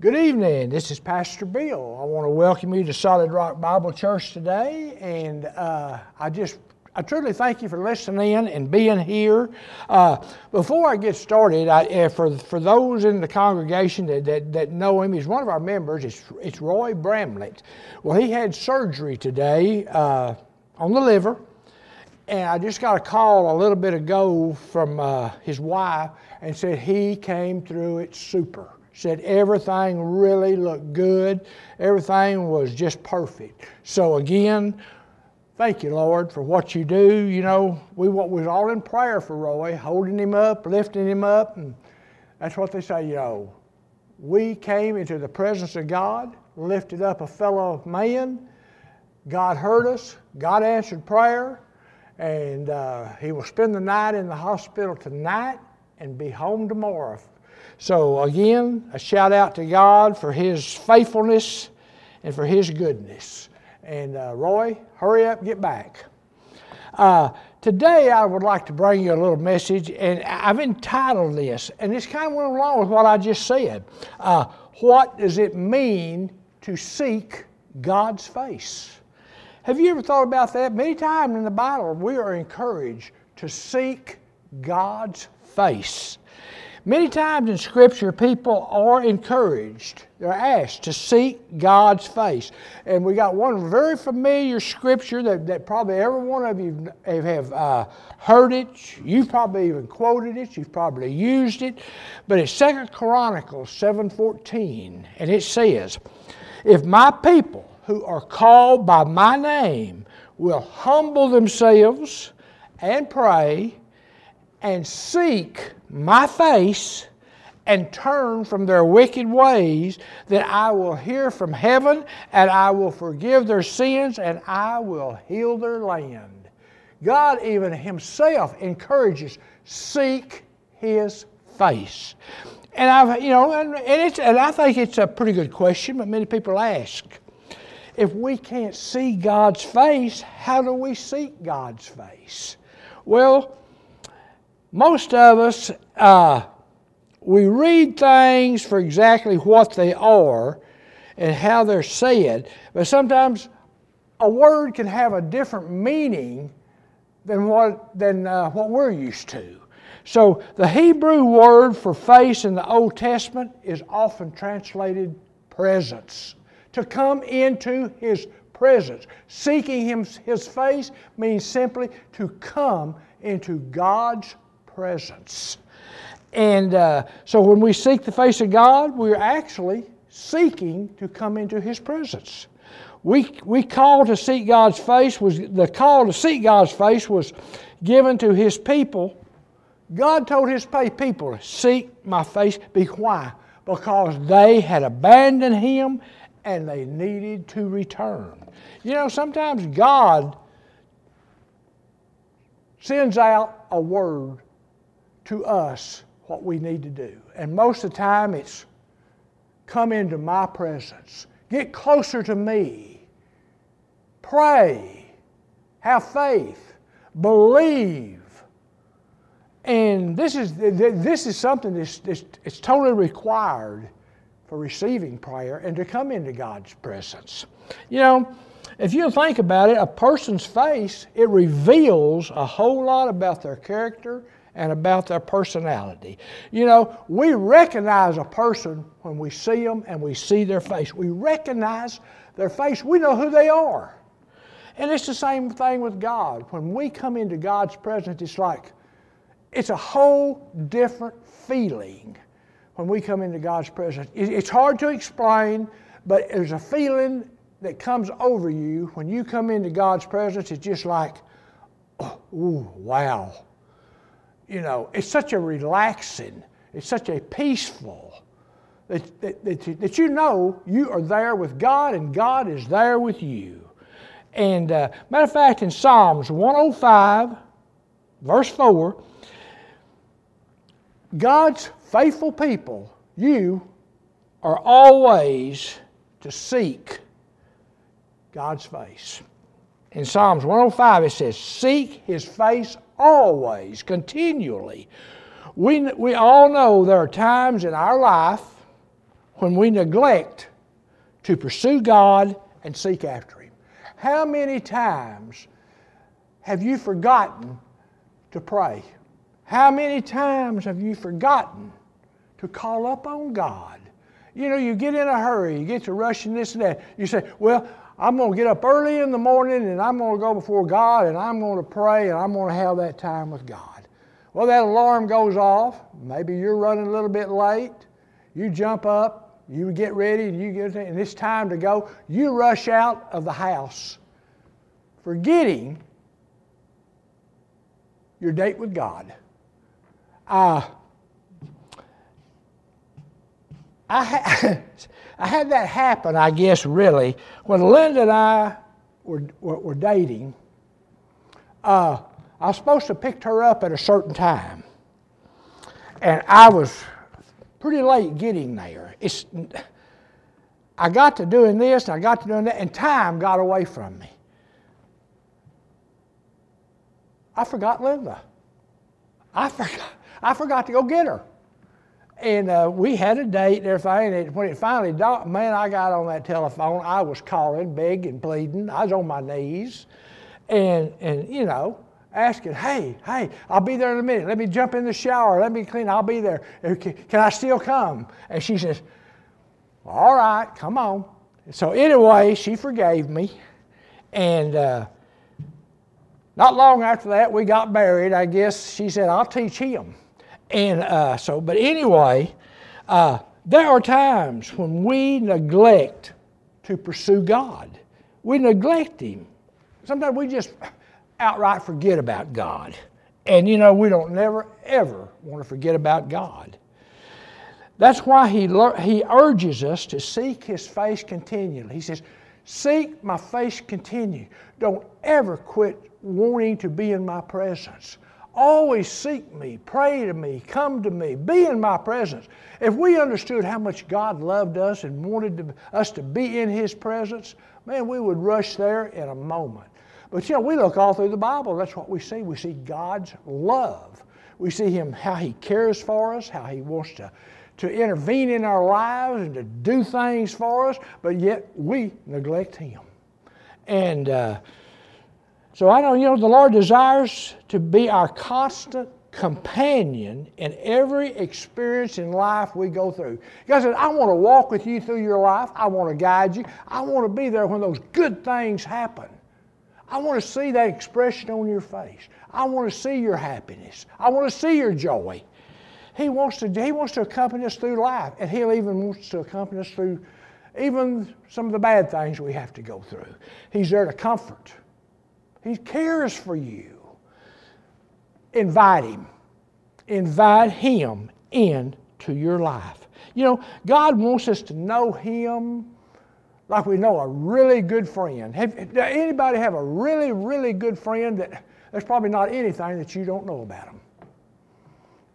Good evening. This is Pastor Bill. I want to welcome you to Solid Rock Bible Church today, and uh, I just I truly thank you for listening in and being here. Uh, before I get started, I, uh, for, for those in the congregation that, that, that, know him, he's one of our members. It's, it's Roy Bramlett. Well, he had surgery today uh, on the liver, and I just got a call a little bit ago from uh, his wife and said he came through it super said everything really looked good. Everything was just perfect. So again, thank you, Lord, for what you do. You know, we was all in prayer for Roy, holding him up, lifting him up, and that's what they say, know. We came into the presence of God, lifted up a fellow man. God heard us. God answered prayer, and uh, he will spend the night in the hospital tonight and be home tomorrow so, again, a shout out to God for His faithfulness and for His goodness. And uh, Roy, hurry up, get back. Uh, today, I would like to bring you a little message, and I've entitled this, and it's kind of went along with what I just said. Uh, what does it mean to seek God's face? Have you ever thought about that? Many times in the Bible, we are encouraged to seek God's face. Many times in Scripture, people are encouraged, they're asked to seek God's face. And we got one very familiar Scripture that, that probably every one of you have uh, heard it. You've probably even quoted it. You've probably used it. But it's Second Chronicles 7.14, and it says, If my people who are called by my name will humble themselves and pray and seek my face and turn from their wicked ways, then I will hear from heaven and I will forgive their sins and I will heal their land. God, even Himself, encourages seek His face. And I've, you know, and, and, it's, and I think it's a pretty good question, but many people ask. If we can't see God's face, how do we seek God's face? Well, most of us, uh, we read things for exactly what they are and how they're said, but sometimes a word can have a different meaning than what, than, uh, what we're used to. So the Hebrew word for face in the Old Testament is often translated presence. To come into his presence. Seeking him, his face means simply to come into God's presence. And uh, so when we seek the face of God, we're actually seeking to come into His presence. We, we call to seek God's face was the call to seek God's face was given to His people. God told His people seek my face. Be why? Because they had abandoned Him and they needed to return. You know, sometimes God sends out a word to us what we need to do. And most of the time, it's come into my presence, get closer to me, pray, have faith, believe. And this is, this is something that's, that's it's totally required for receiving prayer and to come into God's presence. You know, if you think about it, a person's face, it reveals a whole lot about their character and about their personality. You know, we recognize a person when we see them and we see their face. We recognize their face, we know who they are. And it's the same thing with God. When we come into God's presence, it's like, it's a whole different feeling when we come into God's presence. It's hard to explain, but there's a feeling that comes over you when you come into God's presence. It's just like, oh, ooh, wow you know, it's such a relaxing, it's such a peaceful, that, that, that, that you know you are there with God and God is there with you. And uh, matter of fact, in Psalms 105, verse 4, God's faithful people, you are always to seek God's face. In Psalms 105, it says, Seek his face always, continually. We, we all know there are times in our life when we neglect to pursue God and seek after Him. How many times have you forgotten to pray? How many times have you forgotten to call up on God? You know, you get in a hurry, you get to rushing this and that. You say, Well, I'm going to get up early in the morning and I'm going to go before God and I'm going to pray and I'm going to have that time with God. Well, that alarm goes off. Maybe you're running a little bit late. You jump up, you get ready, and you get and it's time to go. You rush out of the house, forgetting your date with God. Uh, I, ha- I had that happen, I guess, really, when Linda and I were, were, were dating. Uh, I was supposed to pick her up at a certain time. And I was pretty late getting there. It's, I got to doing this and I got to doing that, and time got away from me. I forgot Linda. I forgot, I forgot to go get her. And uh, we had a date and everything. And when it finally, man, I got on that telephone. I was calling, begging, pleading. I was on my knees. And, and you know, asking, hey, hey, I'll be there in a minute. Let me jump in the shower. Let me clean. I'll be there. Can I still come? And she says, all right, come on. So anyway, she forgave me. And uh, not long after that, we got married. I guess she said, I'll teach him. And uh, so, but anyway, uh, there are times when we neglect to pursue God. We neglect Him. Sometimes we just outright forget about God. And you know, we don't never, ever want to forget about God. That's why he, he urges us to seek His face continually. He says, Seek my face continue. Don't ever quit wanting to be in my presence. Always seek me, pray to me, come to me, be in my presence. If we understood how much God loved us and wanted to, us to be in His presence, man, we would rush there in a moment. But you know, we look all through the Bible, that's what we see. We see God's love. We see Him, how He cares for us, how He wants to, to intervene in our lives and to do things for us, but yet we neglect Him. And uh, so I know, you know, the Lord desires to be our constant companion in every experience in life we go through. God said, I want to walk with you through your life. I want to guide you. I want to be there when those good things happen. I want to see that expression on your face. I want to see your happiness. I want to see your joy. He wants to, he wants to accompany us through life, and He'll even wants to accompany us through even some of the bad things we have to go through. He's there to comfort. He cares for you. Invite Him. Invite Him into your life. You know, God wants us to know Him like we know a really good friend. Have, anybody have a really, really good friend that there's probably not anything that you don't know about them?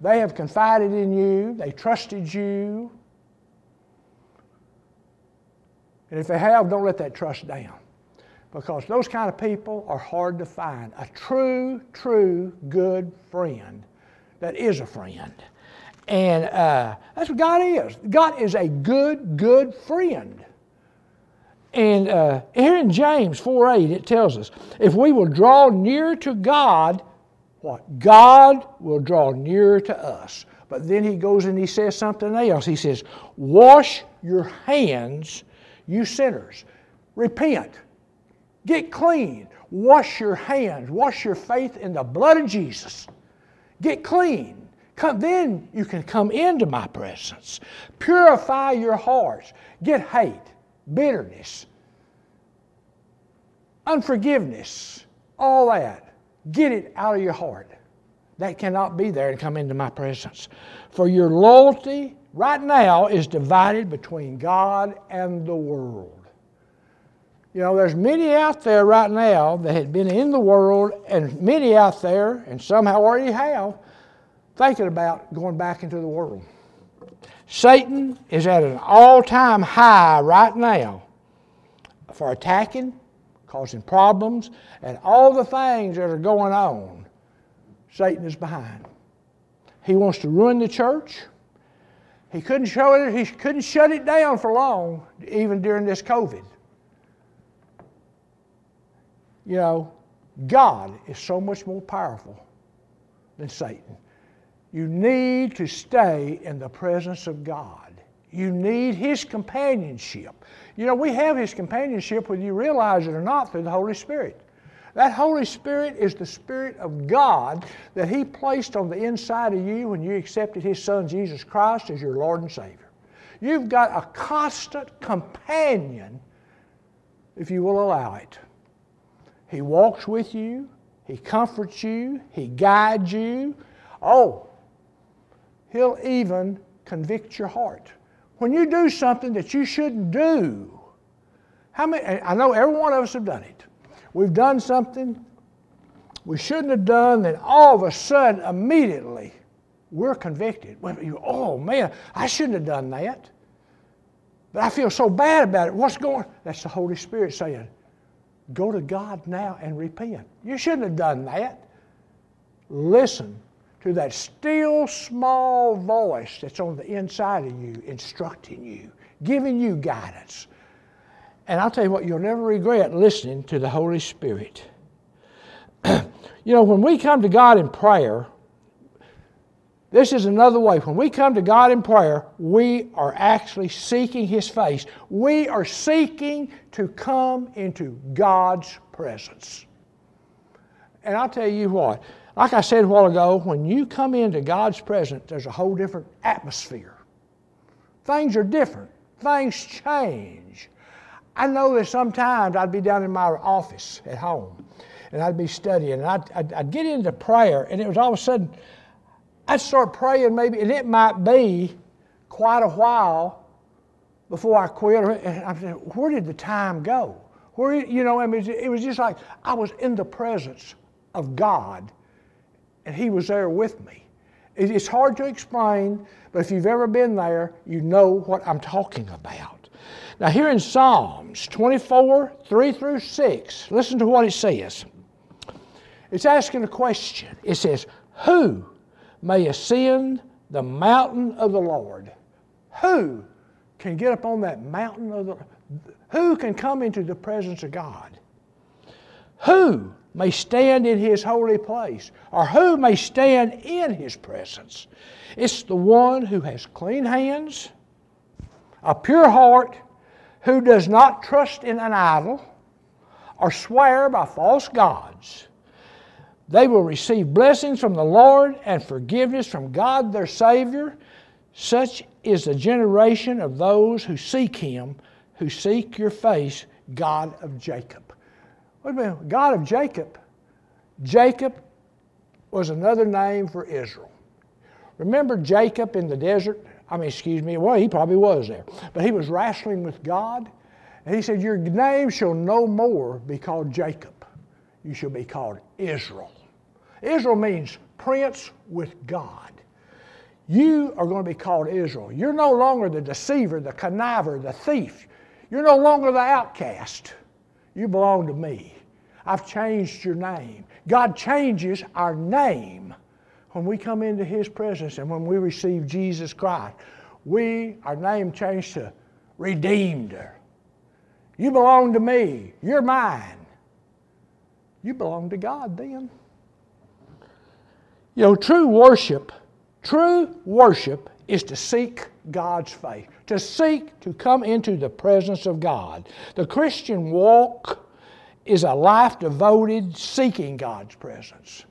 They have confided in you, they trusted you. And if they have, don't let that trust down. Because those kind of people are hard to find. A true, true, good friend that is a friend. And uh, that's what God is. God is a good, good friend. And uh, here in James 4 8, it tells us if we will draw near to God, what? God will draw near to us. But then he goes and he says something else. He says, Wash your hands, you sinners. Repent. Get clean. Wash your hands. Wash your faith in the blood of Jesus. Get clean. Come, then you can come into my presence. Purify your hearts. Get hate bitterness, unforgiveness, all that. Get it out of your heart. That cannot be there and come into my presence. For your loyalty right now is divided between God and the world. You know, there's many out there right now that had been in the world, and many out there, and somehow already have, thinking about going back into the world. Satan is at an all time high right now for attacking, causing problems, and all the things that are going on. Satan is behind. He wants to ruin the church. He couldn't show it, he couldn't shut it down for long, even during this COVID. You know, God is so much more powerful than Satan. You need to stay in the presence of God. You need His companionship. You know, we have His companionship, whether you realize it or not, through the Holy Spirit. That Holy Spirit is the Spirit of God that He placed on the inside of you when you accepted His Son, Jesus Christ, as your Lord and Savior. You've got a constant companion if you will allow it. He walks with you, He comforts you, He guides you. Oh, He'll even convict your heart. When you do something that you shouldn't do, how many, I know every one of us have done it. We've done something we shouldn't have done, then all of a sudden, immediately, we're convicted. Oh man, I shouldn't have done that. But I feel so bad about it. What's going on? That's the Holy Spirit saying, Go to God now and repent. You shouldn't have done that. Listen to that still small voice that's on the inside of you, instructing you, giving you guidance. And I'll tell you what, you'll never regret listening to the Holy Spirit. you know, when we come to God in prayer, this is another way. When we come to God in prayer, we are actually seeking His face. We are seeking to come into God's presence. And I'll tell you what, like I said a while ago, when you come into God's presence, there's a whole different atmosphere. Things are different, things change. I know that sometimes I'd be down in my office at home and I'd be studying and I'd, I'd, I'd, get into prayer and it was all of a sudden, I'd start praying maybe, and it might be quite a while before I quit. And I'm saying, where did the time go? Where, you know, I mean, it was just like I was in the presence of God and He was there with me. It's hard to explain, but if you've ever been there, you know what I'm talking about. Now, here in Psalms 24, 3 through 6, listen to what it says. It's asking a question. It says, Who may ascend the mountain of the Lord? Who can get up on that mountain of the Who can come into the presence of God? Who may stand in his holy place, or who may stand in his presence. It's the one who has clean hands, a pure heart, who does not trust in an idol or swear by false gods. They will receive blessings from the Lord and forgiveness from God their Savior. Such is the generation of those who seek Him, who seek your face, God of Jacob. Wait a minute, God of Jacob. Jacob was another name for Israel. Remember Jacob in the desert? I mean, excuse me, well, he probably was there. But he was wrestling with God. And he said, Your name shall no more be called Jacob. You shall be called Israel. Israel means prince with God. You are going to be called Israel. You're no longer the deceiver, the conniver, the thief. You're no longer the outcast. You belong to me. I've changed your name. God changes our name when we come into His presence and when we receive Jesus Christ. We, our name changed to redeemed. You belong to me. You're mine. You belong to God then. You know, true worship, true worship is to seek God's face, to seek to come into the presence of God. The Christian walk is a life devoted seeking God's presence.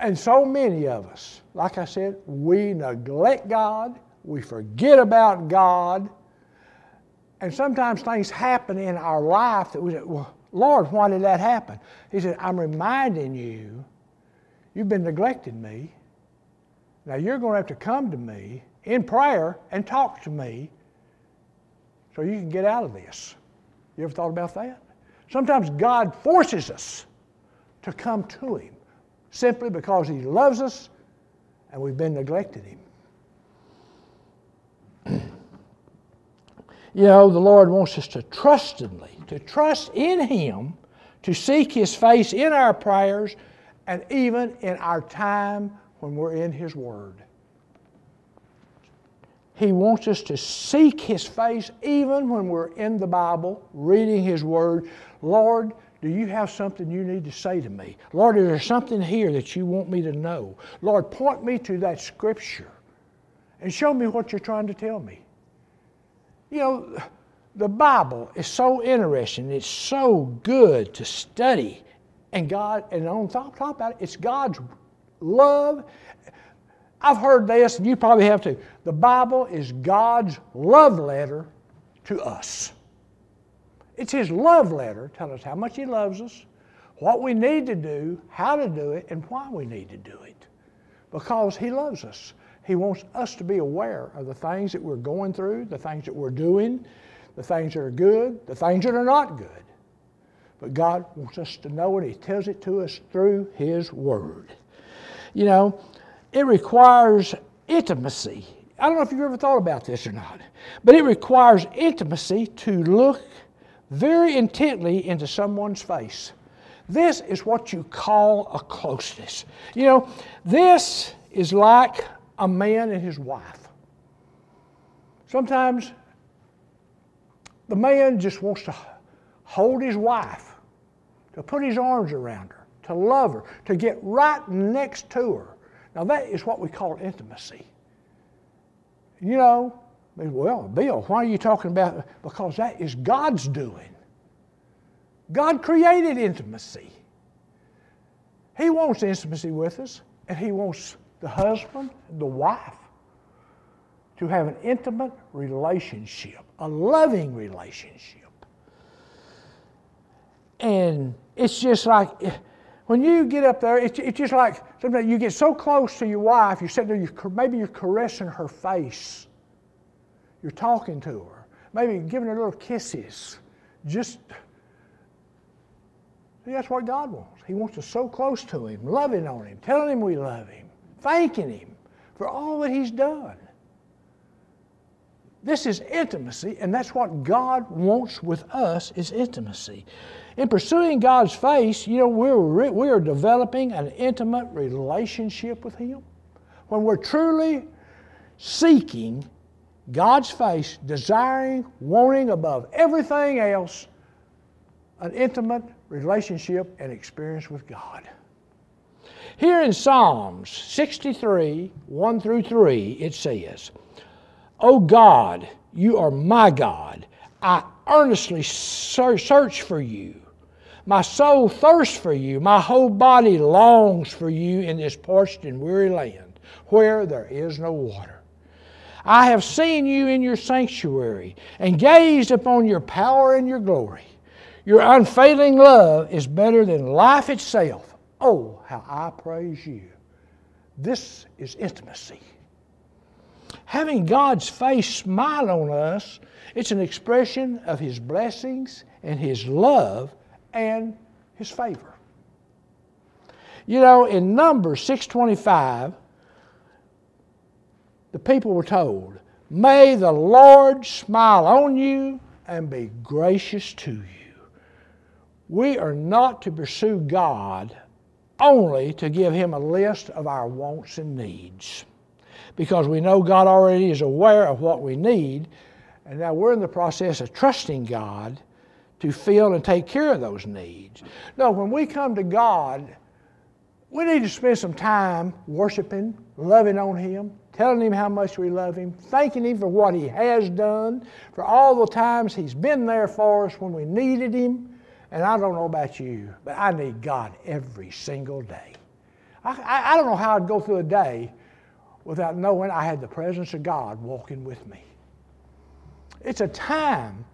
And so many of us, like I said, we neglect God, we forget about God, and sometimes things happen in our life that we say, well, Lord, why did that happen? He said, I'm reminding you, you've been neglecting me. Now you're going to have to come to me in prayer and talk to me so you can get out of this. You ever thought about that? Sometimes God forces us to come to Him simply because He loves us and we've been neglecting Him. you know, the Lord wants us to trustingly, to trust in Him, to seek His face in our prayers, and even in our time when we're in His Word. He wants us to seek His face even when we're in the Bible, reading His Word. Lord, do you have something you need to say to me? Lord, is there something here that you want me to know? Lord, point me to that scripture and show me what you're trying to tell me. You know, the Bible is so interesting. It's so good to study. And God, and on top, top about it, it's God's love. I've heard this, and you probably have too. The Bible is God's love letter to us. It's His love letter telling us how much He loves us, what we need to do, how to do it, and why we need to do it. Because He loves us. He wants us to be aware of the things that we're going through, the things that we're doing, the things that are good, the things that are not good. But God wants us to know it. He tells it to us through His Word. You know, it requires intimacy. I don't know if you've ever thought about this or not, but it requires intimacy to look very intently into someone's face. This is what you call a closeness. You know, this is like a man and his wife. Sometimes the man just wants to hold his wife, to put his arms around her, to love her, to get right next to her. Now, that is what we call intimacy. You know, well, Bill, why are you talking about? Because that is God's doing. God created intimacy. He wants intimacy with us, and He wants the husband and the wife to have an intimate relationship, a loving relationship. And it's just like when you get up there, it's, it's just like sometimes you get so close to your wife, you're sitting there, you're, maybe you're caressing her face you're talking to her, maybe giving her little kisses. Just that's what God wants. He wants us so close to Him, loving on Him, telling Him we love Him, thanking Him for all that He's done. This is intimacy, and that's what God wants with us is intimacy. In pursuing God's face, you know, we're, we are developing an intimate relationship with Him. When we're truly seeking God's face, desiring, wanting above everything else an intimate relationship and experience with God. Here in Psalms 63, 1 through 3, it says, O God, you are my God. I earnestly search for you. My soul thirsts for you. My whole body longs for you in this parched and weary land where there is no water. I have seen you in your sanctuary and gazed upon your power and your glory. Your unfailing love is better than life itself. Oh, how I praise you. This is intimacy. Having God's face smile on us, it's an expression of His blessings and His love and His favor. You know, in Numbers 625, the people were told, May the Lord smile on you and be gracious to you. We are not to pursue God only to give Him a list of our wants and needs, because we know God already is aware of what we need, and now we're in the process of trusting God to fill and take care of those needs. No, when we come to God, we need to spend some time worshiping, loving on Him, telling him how much we love him, thanking him for what he has done, for all the times he's been there for us when we needed him. And I don't know about you, but I need God every single day. I, I, don't know how I'd go through a day without knowing I had the presence of God walking with me. It's a time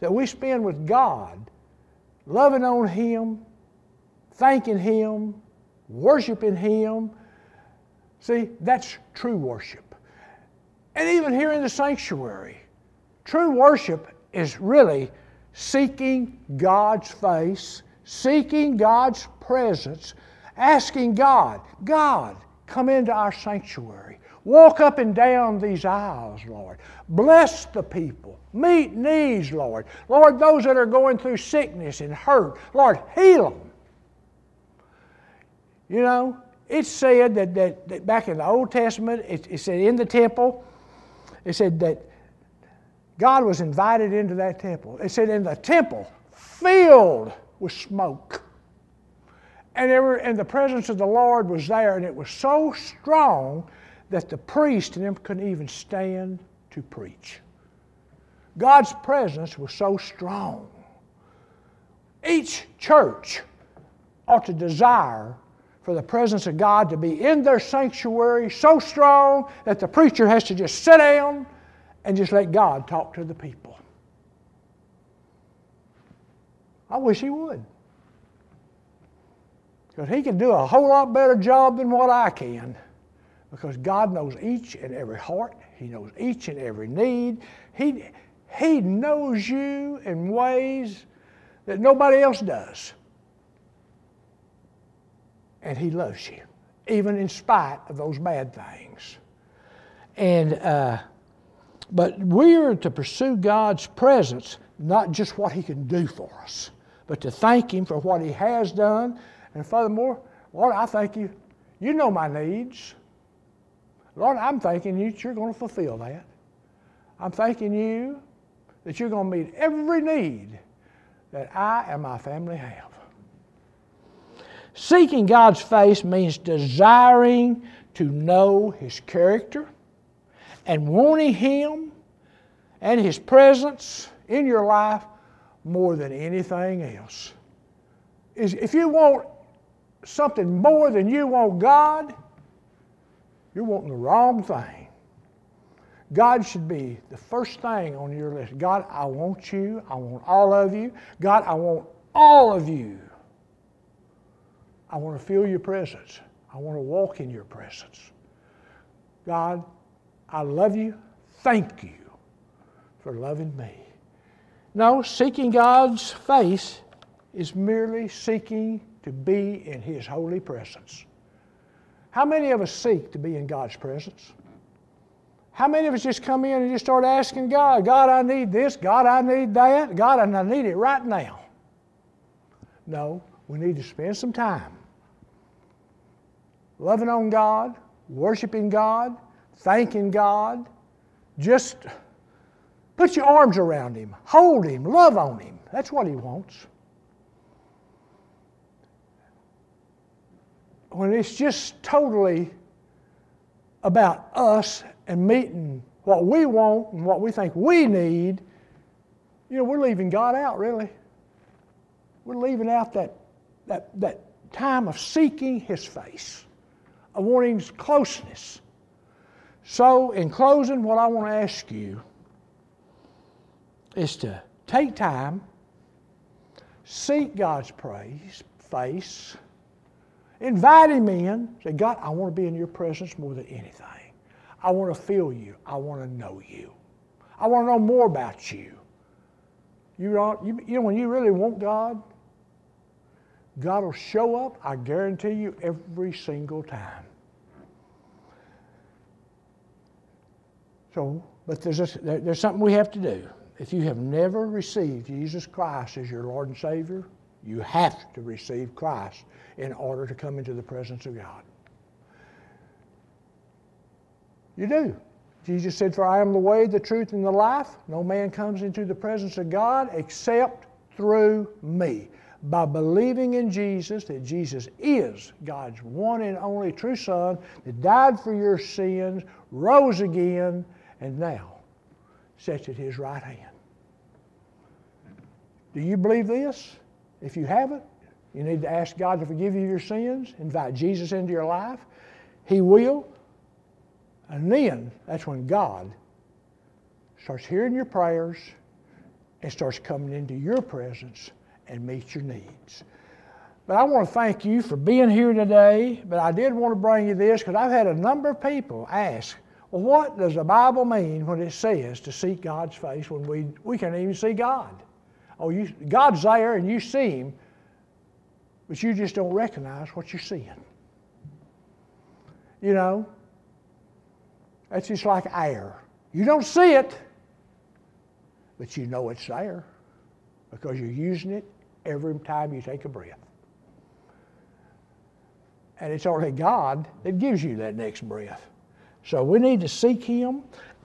that we spend with God, loving on Him, thanking Him, worshiping Him, See, that's true worship. And even here in the sanctuary, true worship is really seeking God's face, seeking God's presence, asking God, God, come into our sanctuary. Walk up and down these aisles, Lord. Bless the people. Meet needs, Lord. Lord, those that are going through sickness and hurt, Lord, heal them. You know, it's said that, that, that back in the Old Testament, it, it said in the temple, it said that God was invited into that temple. It said, in the temple, filled with smoke. And, were, and the presence of the Lord was there, and it was so strong that the priest and them couldn't even stand to preach. God's presence was so strong. Each church ought to desire for the presence of God to be in their sanctuary so strong that the preacher has to just sit down and just let God talk to the people. I wish He would. Because He can do a whole lot better job than what I can. Because God knows each and every heart, He knows each and every need. He, he knows you in ways that nobody else does. And He loves you, even in spite of those bad things. And, uh, but we're to pursue God's presence, not just what He can do for us, but to thank Him for what He has done. And furthermore, Lord, I thank you. You know my needs. Lord, I'm thanking you that you're going to fulfill that. I'm thanking you that you're going to meet every need that I and my family have. Seeking God's face means desiring to know His character and wanting Him and His presence in your life more than anything else. If you want something more than you want God, you're wanting the wrong thing. God should be the first thing on your list. God, I want you. I want all of you. God, I want all of you. I want to feel your presence. I want to walk in your presence. God, I love you. Thank you for loving me. No, seeking God's face is merely seeking to be in His holy presence. How many of us seek to be in God's presence? How many of us just come in and just start asking God, God, I need this, God, I need that, God, and I need it right now? No, we need to spend some time loving on God, worshiping God, thanking God. Just put your arms around Him, hold Him, love on Him. That's what He wants. When it's just totally about us and meeting what we want and what we think we need, you know, we're leaving God out, really. We're leaving out that, that, that time of seeking His face, of wanting His closeness. So, in closing, what I want to ask you is to take time, seek God's praise, face, invite Him in, say, God, I want to be in your presence more than anything. I want to feel you. I want to know you. I want to know more about you. You know, you, you know, when you really want God, God will show up, I guarantee you, every single time. So, but there's, there's something we have to do. If you have never received Jesus Christ as your Lord and Savior, you have to receive Christ in order to come into the presence of God. You do. Jesus said, For I am the way, the truth, and the life. No man comes into the presence of God except through me. By believing in Jesus, that Jesus is God's one and only true Son, that died for your sins, rose again, and now sits at his right hand. Do you believe this? If you haven't, you need to ask God to forgive you your sins, invite Jesus into your life. He will. And then that's when God starts hearing your prayers and starts coming into your presence and meets your needs. But I want to thank you for being here today. But I did want to bring you this because I've had a number of people ask, well, what does the Bible mean when it says to seek God's face when we, we can't even see God? Oh, you, God's there and you see Him, but you just don't recognize what you're seeing. You know, that's just like air. You don't see it, but you know it's there because you're using it every time you take a breath. And it's only God that gives you that next breath. So we need to seek Him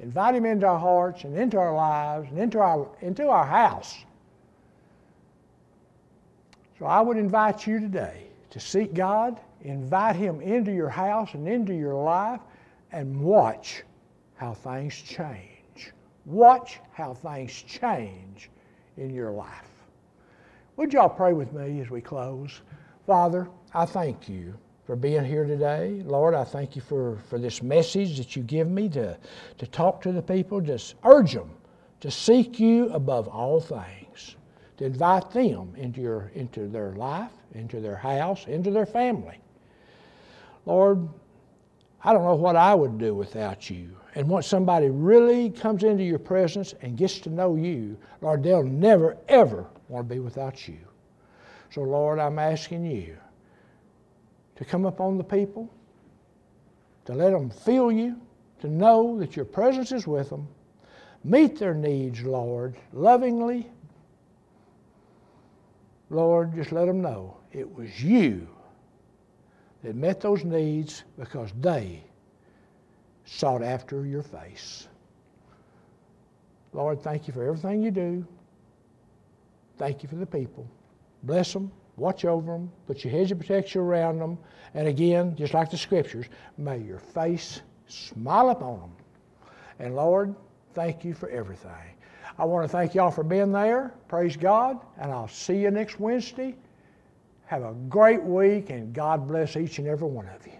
invite Him into our hearts and into our lives and into our, into our house. So I would invite you today to seek God, invite Him into your house and into your life, and watch how things change. Watch how things change in your life. Would y'all pray with me as we close? Father, I thank you for being here today. Lord, I thank you for, for this message that you give me to, to talk to the people. Just urge them to seek you above all things, to invite them into, your, into their life, into their house, into their family. Lord, I don't know what I would do without you. And once somebody really comes into your presence and gets to know you, Lord, they'll never, ever want to be without you. So, Lord, I'm asking you to come upon the people, to let them feel you, to know that your presence is with them. Meet their needs, Lord, lovingly. Lord, just let them know it was you that met those needs because they sought after your face. Lord, thank you for everything you do. Thank you for the people. Bless them, watch over them, put your hedge of protection around them. And again, just like the scriptures, may your face smile upon them. And Lord, thank you for everything. I want to thank y'all for being there. Praise God. And I'll see you next Wednesday. Have a great week, and God bless each and every one of you.